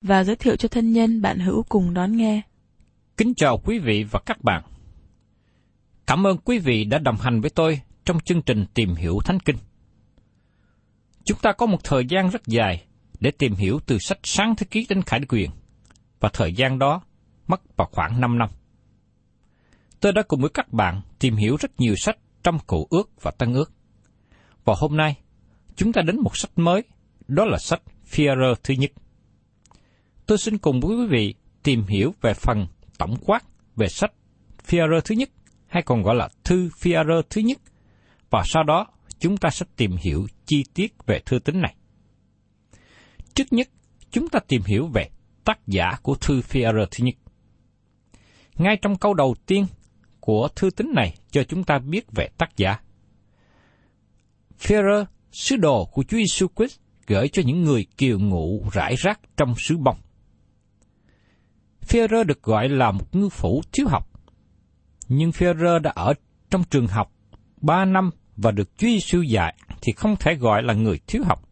và giới thiệu cho thân nhân bạn hữu cùng đón nghe. Kính chào quý vị và các bạn. Cảm ơn quý vị đã đồng hành với tôi trong chương trình Tìm hiểu Thánh Kinh. Chúng ta có một thời gian rất dài để tìm hiểu từ sách Sáng Thế Ký đến Khải Quyền, và thời gian đó mất vào khoảng 5 năm. Tôi đã cùng với các bạn tìm hiểu rất nhiều sách trong Cựu Ước và Tân Ước. Và hôm nay, chúng ta đến một sách mới, đó là sách Führer thứ nhất. Tôi xin cùng với quý vị tìm hiểu về phần tổng quát về sách phi thứ nhất, hay còn gọi là thư phi thứ nhất, và sau đó chúng ta sẽ tìm hiểu chi tiết về thư tín này. Trước nhất, chúng ta tìm hiểu về tác giả của thư phi thứ nhất. Ngay trong câu đầu tiên của thư tín này cho chúng ta biết về tác giả. Führer, sứ đồ của Chúa Giêsu Christ gửi cho những người kiều ngụ rải rác trong xứ bông. Führer được gọi là một ngư phủ thiếu học, nhưng Führer đã ở trong trường học ba năm và được Chúa Giêsu dạy thì không thể gọi là người thiếu học.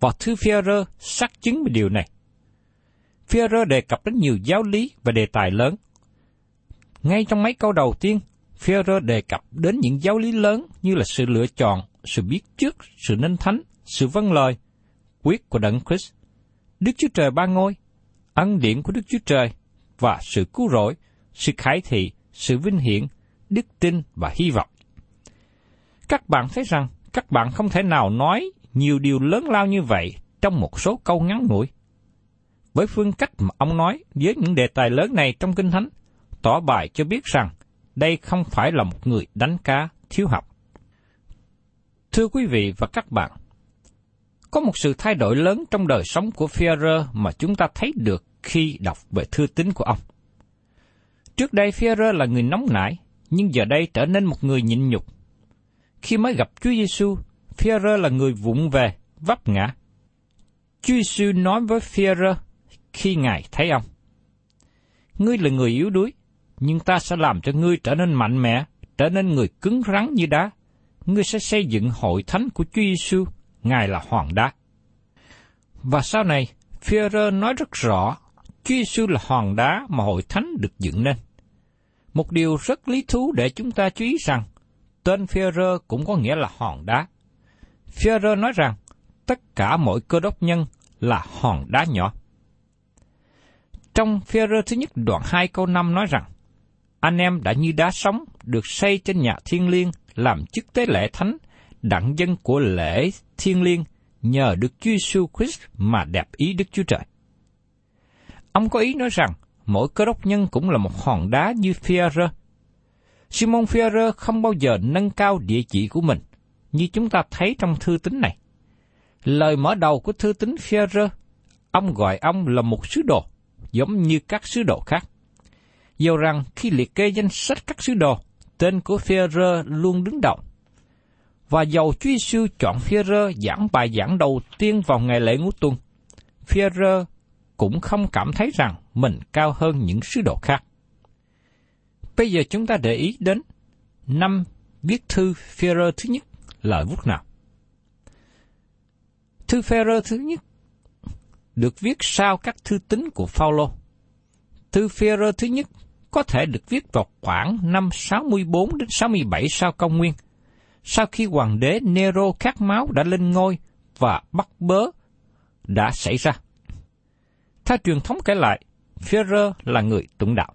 Và thư Führer xác chứng về điều này. Führer đề cập đến nhiều giáo lý và đề tài lớn. Ngay trong mấy câu đầu tiên, Führer đề cập đến những giáo lý lớn như là sự lựa chọn, sự biết trước, sự nên thánh, sự vâng lời, quyết của Đấng Christ, Đức Chúa Trời ba ngôi, ân điển của Đức Chúa Trời và sự cứu rỗi, sự khải thị, sự vinh hiển, đức tin và hy vọng. Các bạn thấy rằng các bạn không thể nào nói nhiều điều lớn lao như vậy trong một số câu ngắn ngủi. Với phương cách mà ông nói với những đề tài lớn này trong Kinh Thánh, tỏ bài cho biết rằng đây không phải là một người đánh cá thiếu học. Thưa quý vị và các bạn, có một sự thay đổi lớn trong đời sống của Führer mà chúng ta thấy được khi đọc về thư tín của ông. Trước đây Führer là người nóng nảy, nhưng giờ đây trở nên một người nhịn nhục. Khi mới gặp Chúa Giêsu, Führer là người vụng về, vấp ngã. Chúa Giêsu nói với Führer khi Ngài thấy ông. Ngươi là người yếu đuối, nhưng ta sẽ làm cho ngươi trở nên mạnh mẽ, trở nên người cứng rắn như đá. Ngươi sẽ xây dựng hội thánh của Chúa Giêsu, Ngài là Hoàng đá. Và sau này, Führer nói rất rõ, Chúa Giêsu là hòn đá mà hội thánh được dựng nên. Một điều rất lý thú để chúng ta chú ý rằng, tên Führer cũng có nghĩa là hòn đá. Führer nói rằng, tất cả mọi cơ đốc nhân là hòn đá nhỏ. Trong Führer thứ nhất đoạn 2 câu 5 nói rằng, anh em đã như đá sống được xây trên nhà thiên liêng làm chức tế lễ thánh, đặng dân của lễ thiên liêng nhờ Đức Chúa Giêsu Christ mà đẹp ý Đức Chúa Trời. Ông có ý nói rằng mỗi cơ đốc nhân cũng là một hòn đá như Führer. Simon Führer không bao giờ nâng cao địa chỉ của mình, như chúng ta thấy trong thư tín này. Lời mở đầu của thư tín Führer, ông gọi ông là một sứ đồ, giống như các sứ đồ khác. Dù rằng khi liệt kê danh sách các sứ đồ, tên của Führer luôn đứng đầu. Và dầu Chúa Giêsu chọn Führer giảng bài giảng đầu tiên vào ngày lễ ngũ tuần, Führer cũng không cảm thấy rằng mình cao hơn những sứ đồ khác. Bây giờ chúng ta để ý đến năm viết thư Führer thứ nhất lời bút nào. Thư Führer thứ nhất được viết sau các thư tín của Phaolô. Thư Führer thứ nhất có thể được viết vào khoảng năm 64 đến 67 sau công nguyên, sau khi hoàng đế Nero khát máu đã lên ngôi và bắt bớ đã xảy ra. Theo truyền thống kể lại, Führer là người tụng đạo.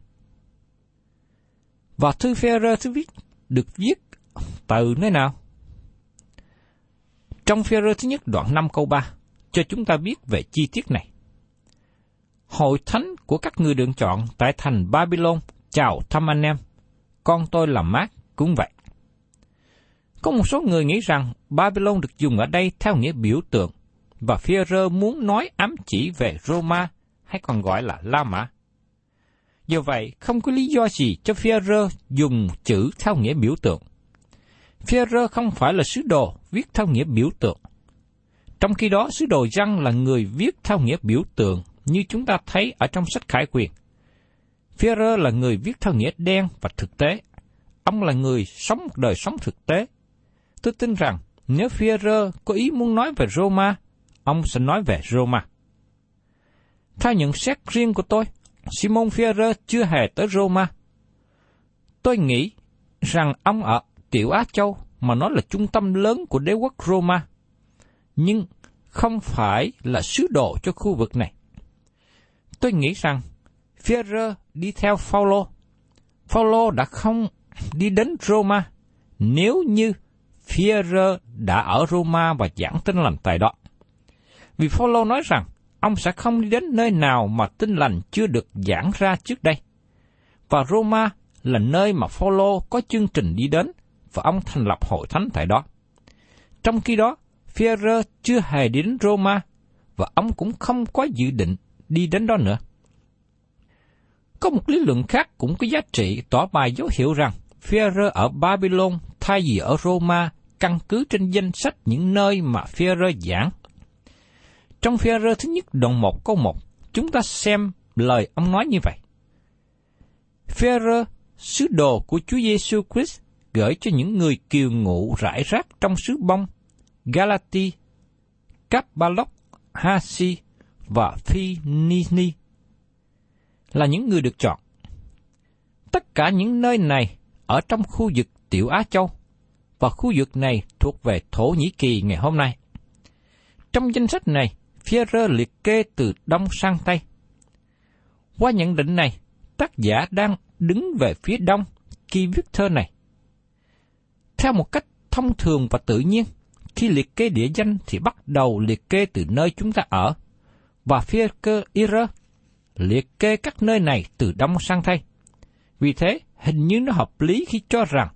Và thư Führer thứ viết được viết từ nơi nào? Trong Führer thứ nhất đoạn 5 câu 3, cho chúng ta biết về chi tiết này. Hội thánh của các người được chọn tại thành Babylon chào thăm anh em. Con tôi là Mát cũng vậy. Có một số người nghĩ rằng Babylon được dùng ở đây theo nghĩa biểu tượng, và Führer muốn nói ám chỉ về Roma hay còn gọi là La Mã. Do vậy, không có lý do gì cho Führer dùng chữ theo nghĩa biểu tượng. Führer không phải là sứ đồ viết theo nghĩa biểu tượng. Trong khi đó, sứ đồ Giăng là người viết theo nghĩa biểu tượng như chúng ta thấy ở trong sách Khải Quyền. Führer là người viết theo nghĩa đen và thực tế. Ông là người sống một đời sống thực tế. Tôi tin rằng nếu Führer có ý muốn nói về Roma, ông sẽ nói về Roma. Theo nhận xét riêng của tôi, Simon Führer chưa hề tới Roma. Tôi nghĩ rằng ông ở Tiểu Á Châu mà nó là trung tâm lớn của đế quốc Roma, nhưng không phải là sứ đồ cho khu vực này. Tôi nghĩ rằng Führer đi theo Phaolô. Phaolô đã không đi đến Roma nếu như Führer đã ở Roma và giảng tin lành tại đó. Vì Phaolô nói rằng ông sẽ không đi đến nơi nào mà tin lành chưa được giảng ra trước đây. Và Roma là nơi mà Phaolô có chương trình đi đến và ông thành lập hội thánh tại đó. Trong khi đó, Führer chưa hề đi đến Roma và ông cũng không có dự định đi đến đó nữa. Có một lý luận khác cũng có giá trị tỏ bài dấu hiệu rằng Führer ở Babylon thay vì ở Roma căn cứ trên danh sách những nơi mà Führer giảng. Trong Führer thứ nhất đoạn 1 câu 1, chúng ta xem lời ông nói như vậy. Führer, sứ đồ của Chúa Giêsu Christ gửi cho những người kiều ngụ rải rác trong xứ bông, Galati, Capbalok, Hasi và Phinini là những người được chọn. Tất cả những nơi này ở trong khu vực Tiểu Á Châu và khu vực này thuộc về Thổ Nhĩ Kỳ ngày hôm nay. Trong danh sách này, Führer liệt kê từ Đông sang Tây. Qua nhận định này, tác giả đang đứng về phía Đông khi viết thơ này. Theo một cách thông thường và tự nhiên, khi liệt kê địa danh thì bắt đầu liệt kê từ nơi chúng ta ở, và Führer Ira liệt kê các nơi này từ đông sang tây. Vì thế, hình như nó hợp lý khi cho rằng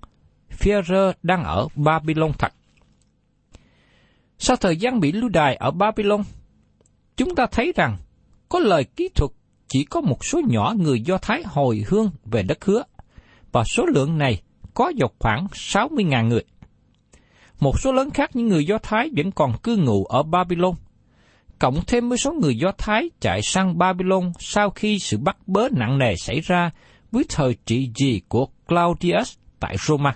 Führer đang ở Babylon thật. Sau thời gian bị lưu đày ở Babylon, chúng ta thấy rằng có lời kỹ thuật chỉ có một số nhỏ người Do Thái hồi hương về đất hứa, và số lượng này có vào khoảng 60.000 người. Một số lớn khác những người Do Thái vẫn còn cư ngụ ở Babylon, cộng thêm với số người Do Thái chạy sang Babylon sau khi sự bắt bớ nặng nề xảy ra với thời trị gì của Claudius tại Roma.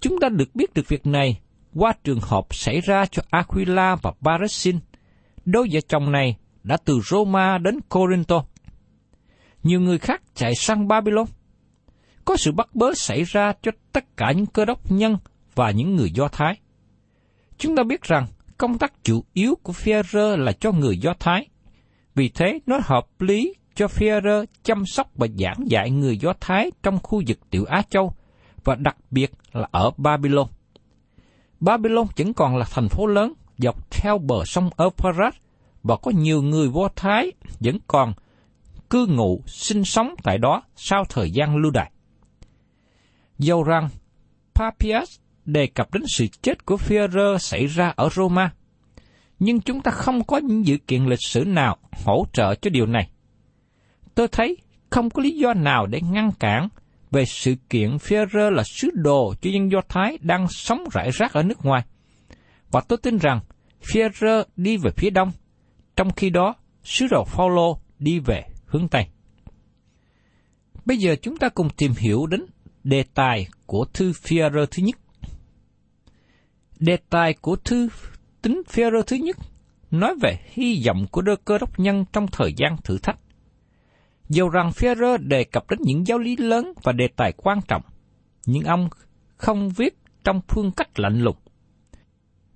Chúng ta được biết được việc này qua trường hợp xảy ra cho Aquila và Parasin. Đôi vợ chồng này đã từ Roma đến Corinto. Nhiều người khác chạy sang Babylon. Có sự bắt bớ xảy ra cho tất cả những cơ đốc nhân và những người Do Thái. Chúng ta biết rằng công tác chủ yếu của Führer là cho người Do Thái. Vì thế, nó hợp lý cho Führer chăm sóc và giảng dạy người Do Thái trong khu vực tiểu Á Châu, và đặc biệt là ở Babylon. Babylon vẫn còn là thành phố lớn dọc theo bờ sông Euphrates và có nhiều người Do Thái vẫn còn cư ngụ sinh sống tại đó sau thời gian lưu đày. Dầu rằng Papias đề cập đến sự chết của Führer xảy ra ở Roma, nhưng chúng ta không có những dự kiện lịch sử nào hỗ trợ cho điều này. Tôi thấy không có lý do nào để ngăn cản về sự kiện Führer là sứ đồ cho dân Do Thái đang sống rải rác ở nước ngoài. Và tôi tin rằng Führer đi về phía đông, trong khi đó sứ đồ Phaolô đi về hướng tây. Bây giờ chúng ta cùng tìm hiểu đến đề tài của thư Führer thứ nhất. Đề tài của thư tính Führer thứ nhất nói về hy vọng của đơ cơ đốc nhân trong thời gian thử thách. Dầu rằng Führer đề cập đến những giáo lý lớn và đề tài quan trọng, nhưng ông không viết trong phương cách lạnh lùng.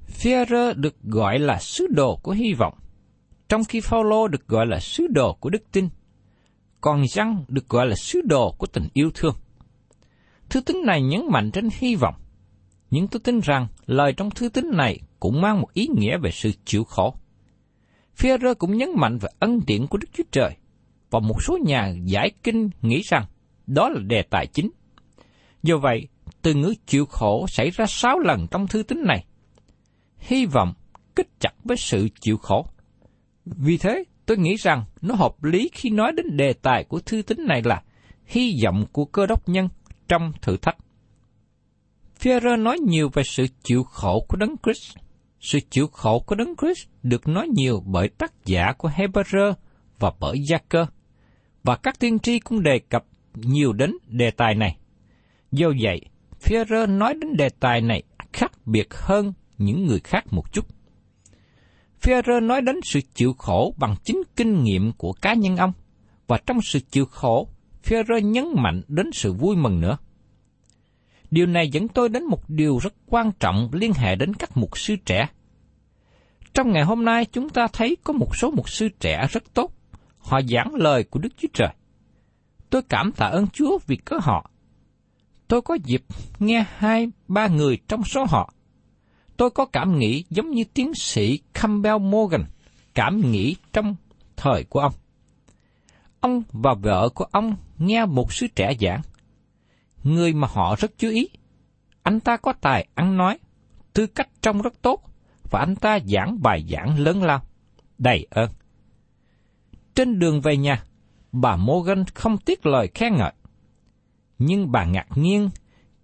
Führer được gọi là sứ đồ của hy vọng, trong khi Phaolô được gọi là sứ đồ của đức tin, còn Giăng được gọi là sứ đồ của tình yêu thương. Thư tín này nhấn mạnh trên hy vọng, nhưng tôi tin rằng lời trong thư tín này cũng mang một ý nghĩa về sự chịu khổ. Führer cũng nhấn mạnh về ân điển của Đức Chúa Trời – và một số nhà giải kinh nghĩ rằng đó là đề tài chính. Do vậy, từ ngữ chịu khổ xảy ra sáu lần trong thư tín này. Hy vọng kết chặt với sự chịu khổ. Vì thế, tôi nghĩ rằng nó hợp lý khi nói đến đề tài của thư tín này là hy vọng của cơ đốc nhân trong thử thách. Führer nói nhiều về sự chịu khổ của Đấng Christ. Sự chịu khổ của Đấng Christ được nói nhiều bởi tác giả của Hebrew và bởi Gia Cơ và các tiên tri cũng đề cập nhiều đến đề tài này. Do vậy, Führer nói đến đề tài này khác biệt hơn những người khác một chút. Führer nói đến sự chịu khổ bằng chính kinh nghiệm của cá nhân ông, và trong sự chịu khổ, Führer nhấn mạnh đến sự vui mừng nữa. Điều này dẫn tôi đến một điều rất quan trọng liên hệ đến các mục sư trẻ. Trong ngày hôm nay chúng ta thấy có một số mục sư trẻ rất tốt, họ giảng lời của Đức Chúa Trời. Tôi cảm tạ ơn Chúa vì có họ. Tôi có dịp nghe hai, ba người trong số họ. Tôi có cảm nghĩ giống như tiến sĩ Campbell Morgan cảm nghĩ trong thời của ông. Ông và vợ của ông nghe một sứ trẻ giảng. Người mà họ rất chú ý. Anh ta có tài ăn nói, tư cách trông rất tốt, và anh ta giảng bài giảng lớn lao, đầy ơn. Trên đường về nhà, bà Morgan không tiếc lời khen ngợi. Nhưng bà ngạc nhiên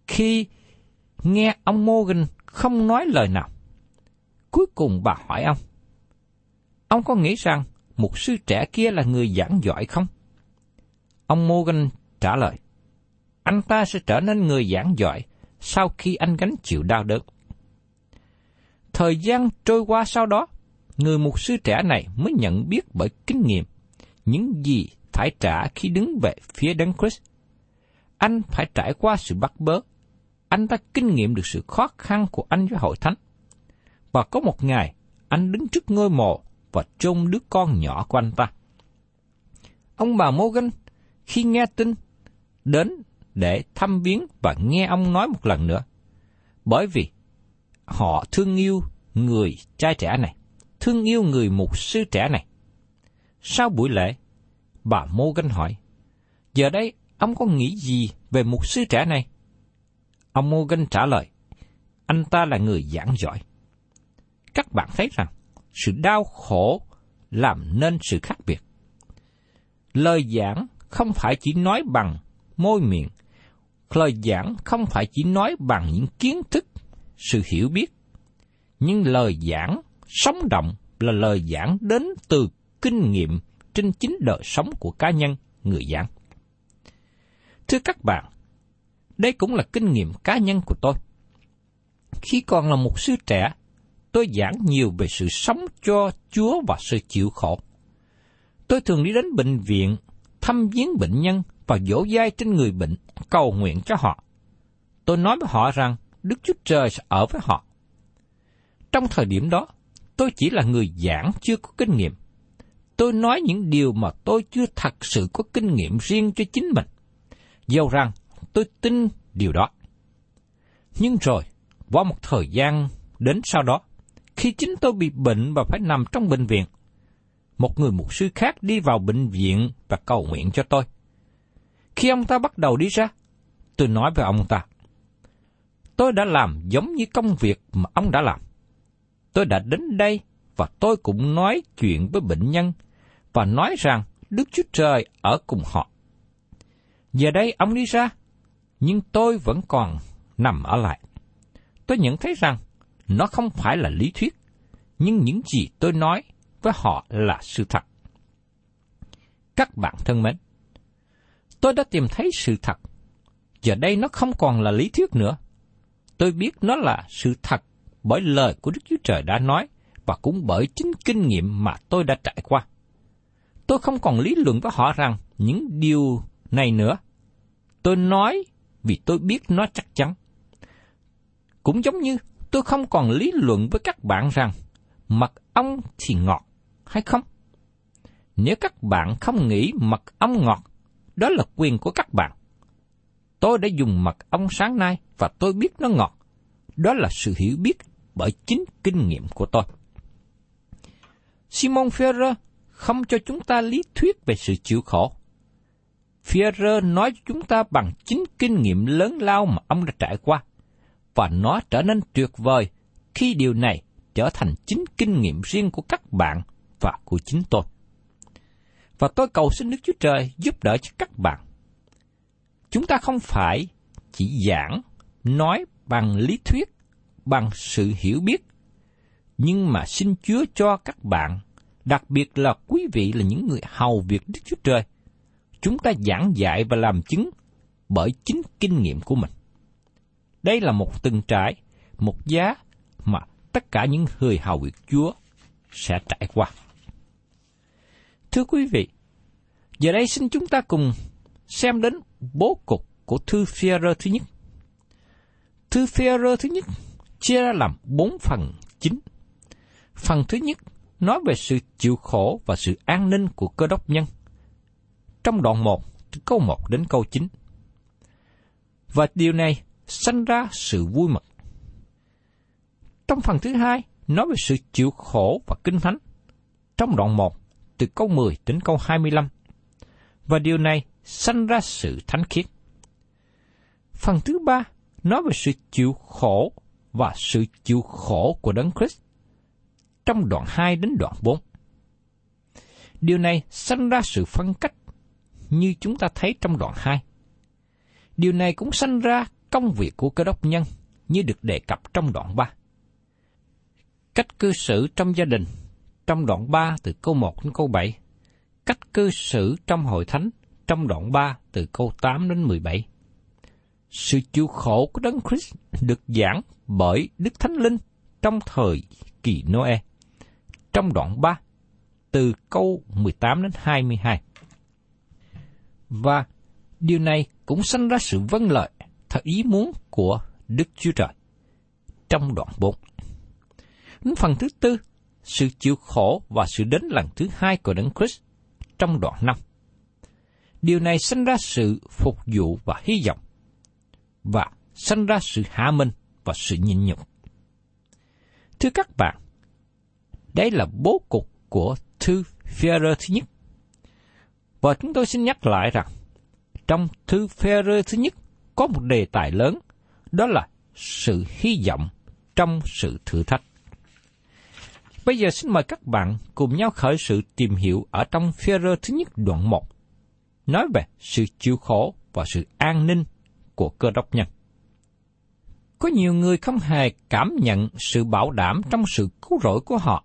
khi nghe ông Morgan không nói lời nào. Cuối cùng bà hỏi ông, ông có nghĩ rằng một sư trẻ kia là người giảng giỏi không? Ông Morgan trả lời, anh ta sẽ trở nên người giảng giỏi sau khi anh gánh chịu đau đớn. Thời gian trôi qua sau đó, người mục sư trẻ này mới nhận biết bởi kinh nghiệm những gì phải trả khi đứng về phía Đấng Christ. Anh phải trải qua sự bắt bớ. Anh ta kinh nghiệm được sự khó khăn của anh với hội thánh. Và có một ngày, anh đứng trước ngôi mộ và chôn đứa con nhỏ của anh ta. Ông bà Morgan, khi nghe tin, đến để thăm viếng và nghe ông nói một lần nữa. Bởi vì họ thương yêu người trai trẻ này, thương yêu người mục sư trẻ này. Sau buổi lễ, bà Morgan hỏi, giờ đây ông có nghĩ gì về mục sư trẻ này? Ông Morgan trả lời, anh ta là người giảng giỏi. Các bạn thấy rằng, sự đau khổ làm nên sự khác biệt. Lời giảng không phải chỉ nói bằng môi miệng, lời giảng không phải chỉ nói bằng những kiến thức, sự hiểu biết, nhưng lời giảng sống động là lời giảng đến từ kinh nghiệm trên chính đời sống của cá nhân, người giảng. Thưa các bạn, đây cũng là kinh nghiệm cá nhân của tôi. Khi còn là một sư trẻ, tôi giảng nhiều về sự sống cho Chúa và sự chịu khổ. Tôi thường đi đến bệnh viện, thăm viếng bệnh nhân và dỗ dai trên người bệnh, cầu nguyện cho họ. Tôi nói với họ rằng Đức Chúa Trời sẽ ở với họ. Trong thời điểm đó, tôi chỉ là người giảng chưa có kinh nghiệm tôi nói những điều mà tôi chưa thật sự có kinh nghiệm riêng cho chính mình. Dầu rằng tôi tin điều đó. Nhưng rồi, qua một thời gian đến sau đó, khi chính tôi bị bệnh và phải nằm trong bệnh viện, một người mục sư khác đi vào bệnh viện và cầu nguyện cho tôi. Khi ông ta bắt đầu đi ra, tôi nói với ông ta, tôi đã làm giống như công việc mà ông đã làm. Tôi đã đến đây và tôi cũng nói chuyện với bệnh nhân và nói rằng Đức Chúa Trời ở cùng họ. Giờ đây ông đi ra, nhưng tôi vẫn còn nằm ở lại. Tôi nhận thấy rằng nó không phải là lý thuyết, nhưng những gì tôi nói với họ là sự thật. Các bạn thân mến, tôi đã tìm thấy sự thật. Giờ đây nó không còn là lý thuyết nữa. Tôi biết nó là sự thật bởi lời của Đức Chúa Trời đã nói và cũng bởi chính kinh nghiệm mà tôi đã trải qua. Tôi không còn lý luận với họ rằng những điều này nữa. Tôi nói vì tôi biết nó chắc chắn. Cũng giống như tôi không còn lý luận với các bạn rằng mật ong thì ngọt hay không. Nếu các bạn không nghĩ mật ong ngọt, đó là quyền của các bạn. Tôi đã dùng mật ong sáng nay và tôi biết nó ngọt. Đó là sự hiểu biết bởi chính kinh nghiệm của tôi. Simon Ferrer không cho chúng ta lý thuyết về sự chịu khổ. Ferrer nói cho chúng ta bằng chính kinh nghiệm lớn lao mà ông đã trải qua, và nó trở nên tuyệt vời khi điều này trở thành chính kinh nghiệm riêng của các bạn và của chính tôi. Và tôi cầu xin Đức Chúa Trời giúp đỡ cho các bạn. Chúng ta không phải chỉ giảng, nói bằng lý thuyết, bằng sự hiểu biết, nhưng mà xin Chúa cho các bạn, đặc biệt là quý vị là những người hầu việc Đức Chúa Trời. Chúng ta giảng dạy và làm chứng bởi chính kinh nghiệm của mình. Đây là một từng trải, một giá mà tất cả những người hầu việc Chúa sẽ trải qua. Thưa quý vị, giờ đây xin chúng ta cùng xem đến bố cục của thư Führer thứ nhất. Thư Führer thứ nhất chia ra làm bốn phần chính. Phần thứ nhất nói về sự chịu khổ và sự an ninh của cơ đốc nhân. Trong đoạn 1, câu 1 đến câu 9. Và điều này sanh ra sự vui mừng. Trong phần thứ hai, nói về sự chịu khổ và kinh thánh. Trong đoạn 1, từ câu 10 đến câu 25. Và điều này sanh ra sự thánh khiết. Phần thứ ba nói về sự chịu khổ và sự chịu khổ của Đấng Christ trong đoạn 2 đến đoạn 4. Điều này sanh ra sự phân cách như chúng ta thấy trong đoạn 2. Điều này cũng sanh ra công việc của cơ đốc nhân như được đề cập trong đoạn 3. Cách cư xử trong gia đình trong đoạn 3 từ câu 1 đến câu 7, cách cư xử trong hội thánh trong đoạn 3 từ câu 8 đến 17. Sự chịu khổ của Đấng Christ được giảng bởi Đức Thánh Linh trong thời kỳ Noe. Trong đoạn 3, từ câu 18 đến 22. Và điều này cũng sanh ra sự vâng lợi theo ý muốn của Đức Chúa Trời. Trong đoạn 4. Đến phần thứ tư, sự chịu khổ và sự đến lần thứ hai của Đấng Christ trong đoạn 5. Điều này sanh ra sự phục vụ và hy vọng, và sanh ra sự hạ minh và sự nhịn nhục. Thưa các bạn, đây là bố cục của thư Führer thứ nhất. Và chúng tôi xin nhắc lại rằng, trong thư Führer thứ nhất có một đề tài lớn, đó là sự hy vọng trong sự thử thách. Bây giờ xin mời các bạn cùng nhau khởi sự tìm hiểu ở trong Führer thứ nhất đoạn 1, nói về sự chịu khổ và sự an ninh của cơ đốc nhân. Có nhiều người không hề cảm nhận sự bảo đảm trong sự cứu rỗi của họ.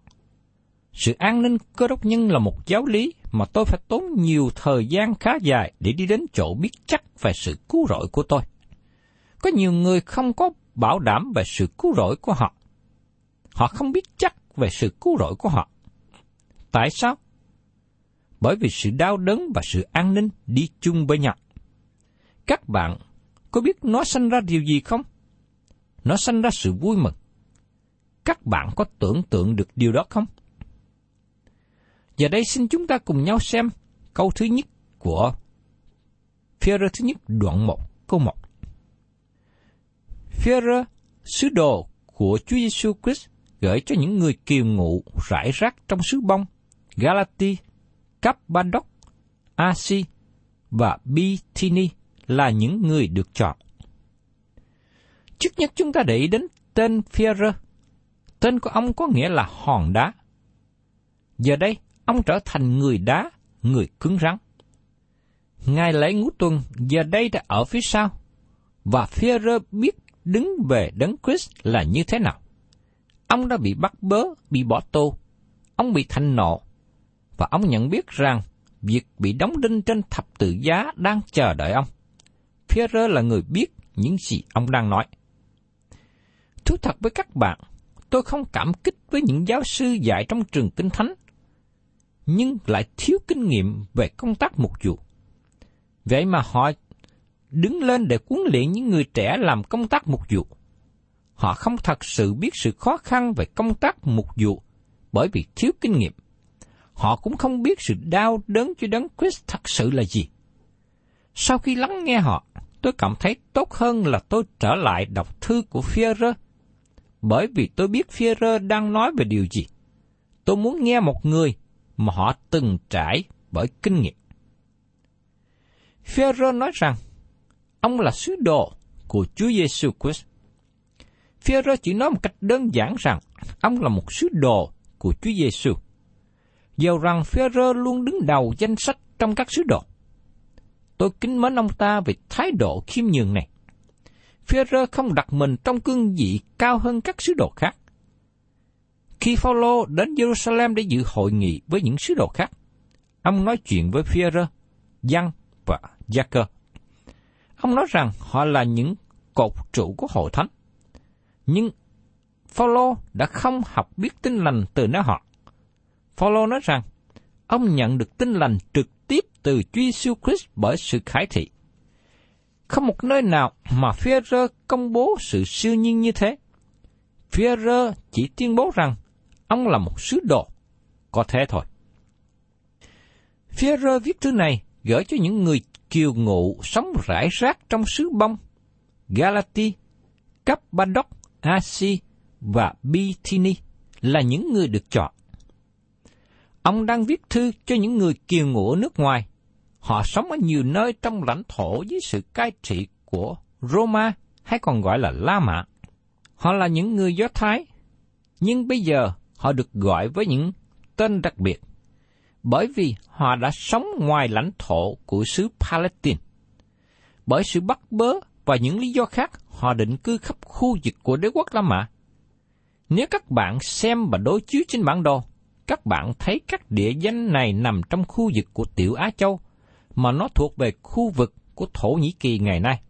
Sự an ninh cơ đốc nhân là một giáo lý mà tôi phải tốn nhiều thời gian khá dài để đi đến chỗ biết chắc về sự cứu rỗi của tôi. Có nhiều người không có bảo đảm về sự cứu rỗi của họ. Họ không biết chắc về sự cứu rỗi của họ. Tại sao? Bởi vì sự đau đớn và sự an ninh đi chung với nhau. Các bạn có biết nó sanh ra điều gì không? Nó sanh ra sự vui mừng. Các bạn có tưởng tượng được điều đó không? Giờ đây xin chúng ta cùng nhau xem câu thứ nhất của phía thứ nhất đoạn 1 câu 1. Phía sứ đồ của Chúa Giêsu Christ gửi cho những người kiều ngụ rải rác trong xứ bông, Galati, Cappadoc, Asi và Bithyni là những người được chọn. Trước nhất chúng ta để ý đến tên Phêrô. Tên của ông có nghĩa là hòn đá. Giờ đây, ông trở thành người đá, người cứng rắn. Ngài lễ ngũ tuần giờ đây đã ở phía sau, và phía rơ biết đứng về đấng Christ là như thế nào. Ông đã bị bắt bớ, bị bỏ tù, ông bị thành nộ, và ông nhận biết rằng việc bị đóng đinh trên thập tự giá đang chờ đợi ông. Phía rơ là người biết những gì ông đang nói. Thú thật với các bạn, tôi không cảm kích với những giáo sư dạy trong trường kinh thánh, nhưng lại thiếu kinh nghiệm về công tác mục vụ. Vậy mà họ đứng lên để huấn luyện những người trẻ làm công tác mục vụ. Họ không thật sự biết sự khó khăn về công tác mục vụ bởi vì thiếu kinh nghiệm. Họ cũng không biết sự đau đớn cho đấng Christ thật sự là gì. Sau khi lắng nghe họ, tôi cảm thấy tốt hơn là tôi trở lại đọc thư của Führer, bởi vì tôi biết Führer đang nói về điều gì. Tôi muốn nghe một người mà họ từng trải bởi kinh nghiệm. Phêrô nói rằng, ông là sứ đồ của Chúa Giêsu Christ. Phêrô chỉ nói một cách đơn giản rằng, ông là một sứ đồ của Chúa Giêsu. Dầu rằng Phêrô luôn đứng đầu danh sách trong các sứ đồ. Tôi kính mến ông ta về thái độ khiêm nhường này. Phêrô không đặt mình trong cương vị cao hơn các sứ đồ khác. Khi Phaolô đến Jerusalem để dự hội nghị với những sứ đồ khác, ông nói chuyện với Führer, Giăng và Gia-cơ. Ông nói rằng họ là những cột trụ của hội thánh. Nhưng Phaolô đã không học biết tin lành từ nơi họ. Phaolô nói rằng ông nhận được tin lành trực tiếp từ Chúa Giêsu Christ bởi sự khải thị. Không một nơi nào mà Führer công bố sự siêu nhiên như thế. Führer chỉ tuyên bố rằng ông là một sứ đồ, có thế thôi. Führer viết thư này gửi cho những người kiều ngụ sống rải rác trong xứ bông, Galati, Cappadoc, Asi và Bithyni là những người được chọn. Ông đang viết thư cho những người kiều ngụ ở nước ngoài. Họ sống ở nhiều nơi trong lãnh thổ dưới sự cai trị của Roma hay còn gọi là La Mã. Họ là những người Do Thái, nhưng bây giờ họ được gọi với những tên đặc biệt, bởi vì họ đã sống ngoài lãnh thổ của xứ Palestine. Bởi sự bắt bớ và những lý do khác, họ định cư khắp khu vực của đế quốc La Mã. Nếu các bạn xem và đối chiếu trên bản đồ, các bạn thấy các địa danh này nằm trong khu vực của Tiểu Á Châu, mà nó thuộc về khu vực của Thổ Nhĩ Kỳ ngày nay.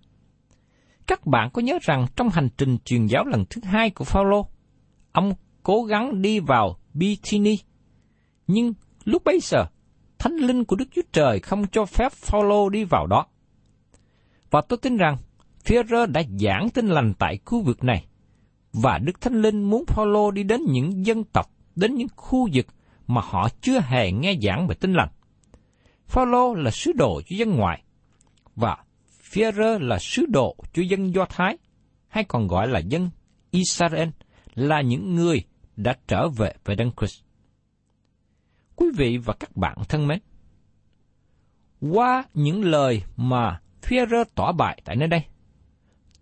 Các bạn có nhớ rằng trong hành trình truyền giáo lần thứ hai của Phaolô, ông cố gắng đi vào Bithyni, nhưng lúc bấy giờ, Thánh linh của Đức Chúa Trời không cho phép Phaolô đi vào đó. Và tôi tin rằng Führer đã giảng tin lành tại khu vực này, và Đức Thánh Linh muốn Phaolô đi đến những dân tộc đến những khu vực mà họ chưa hề nghe giảng về tin lành. Phaolô là sứ đồ cho dân ngoại và Führer là sứ đồ cho dân Do Thái, hay còn gọi là dân Israel, là những người đã trở về với Đấng Christ. Quý vị và các bạn thân mến, qua những lời mà Führer tỏ bại tại nơi đây,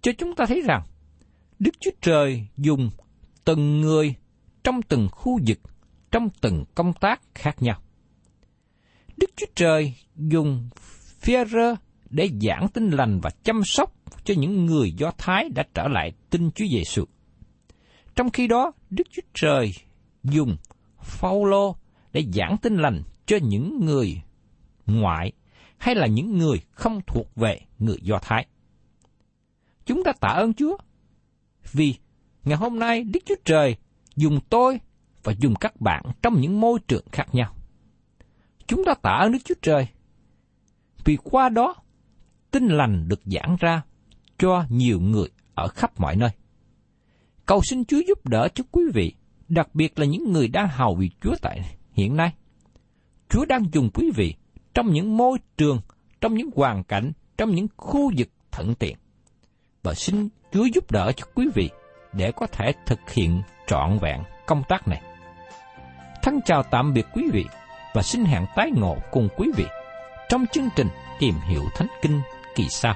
cho chúng ta thấy rằng Đức Chúa Trời dùng từng người trong từng khu vực, trong từng công tác khác nhau. Đức Chúa Trời dùng Führer để giảng tin lành và chăm sóc cho những người Do Thái đã trở lại tin Chúa Giêsu. Trong khi đó, Đức Chúa Trời dùng Phaolô để giảng tin lành cho những người ngoại hay là những người không thuộc về người Do Thái. Chúng ta tạ ơn Chúa vì ngày hôm nay Đức Chúa Trời dùng tôi và dùng các bạn trong những môi trường khác nhau. Chúng ta tạ ơn Đức Chúa Trời vì qua đó tin lành được giảng ra cho nhiều người ở khắp mọi nơi. Cầu xin Chúa giúp đỡ cho quý vị, đặc biệt là những người đang hầu vì Chúa tại hiện nay. Chúa đang dùng quý vị trong những môi trường, trong những hoàn cảnh, trong những khu vực thuận tiện. Và xin Chúa giúp đỡ cho quý vị để có thể thực hiện trọn vẹn công tác này. Thân chào tạm biệt quý vị và xin hẹn tái ngộ cùng quý vị trong chương trình Tìm hiểu Thánh Kinh kỳ sau.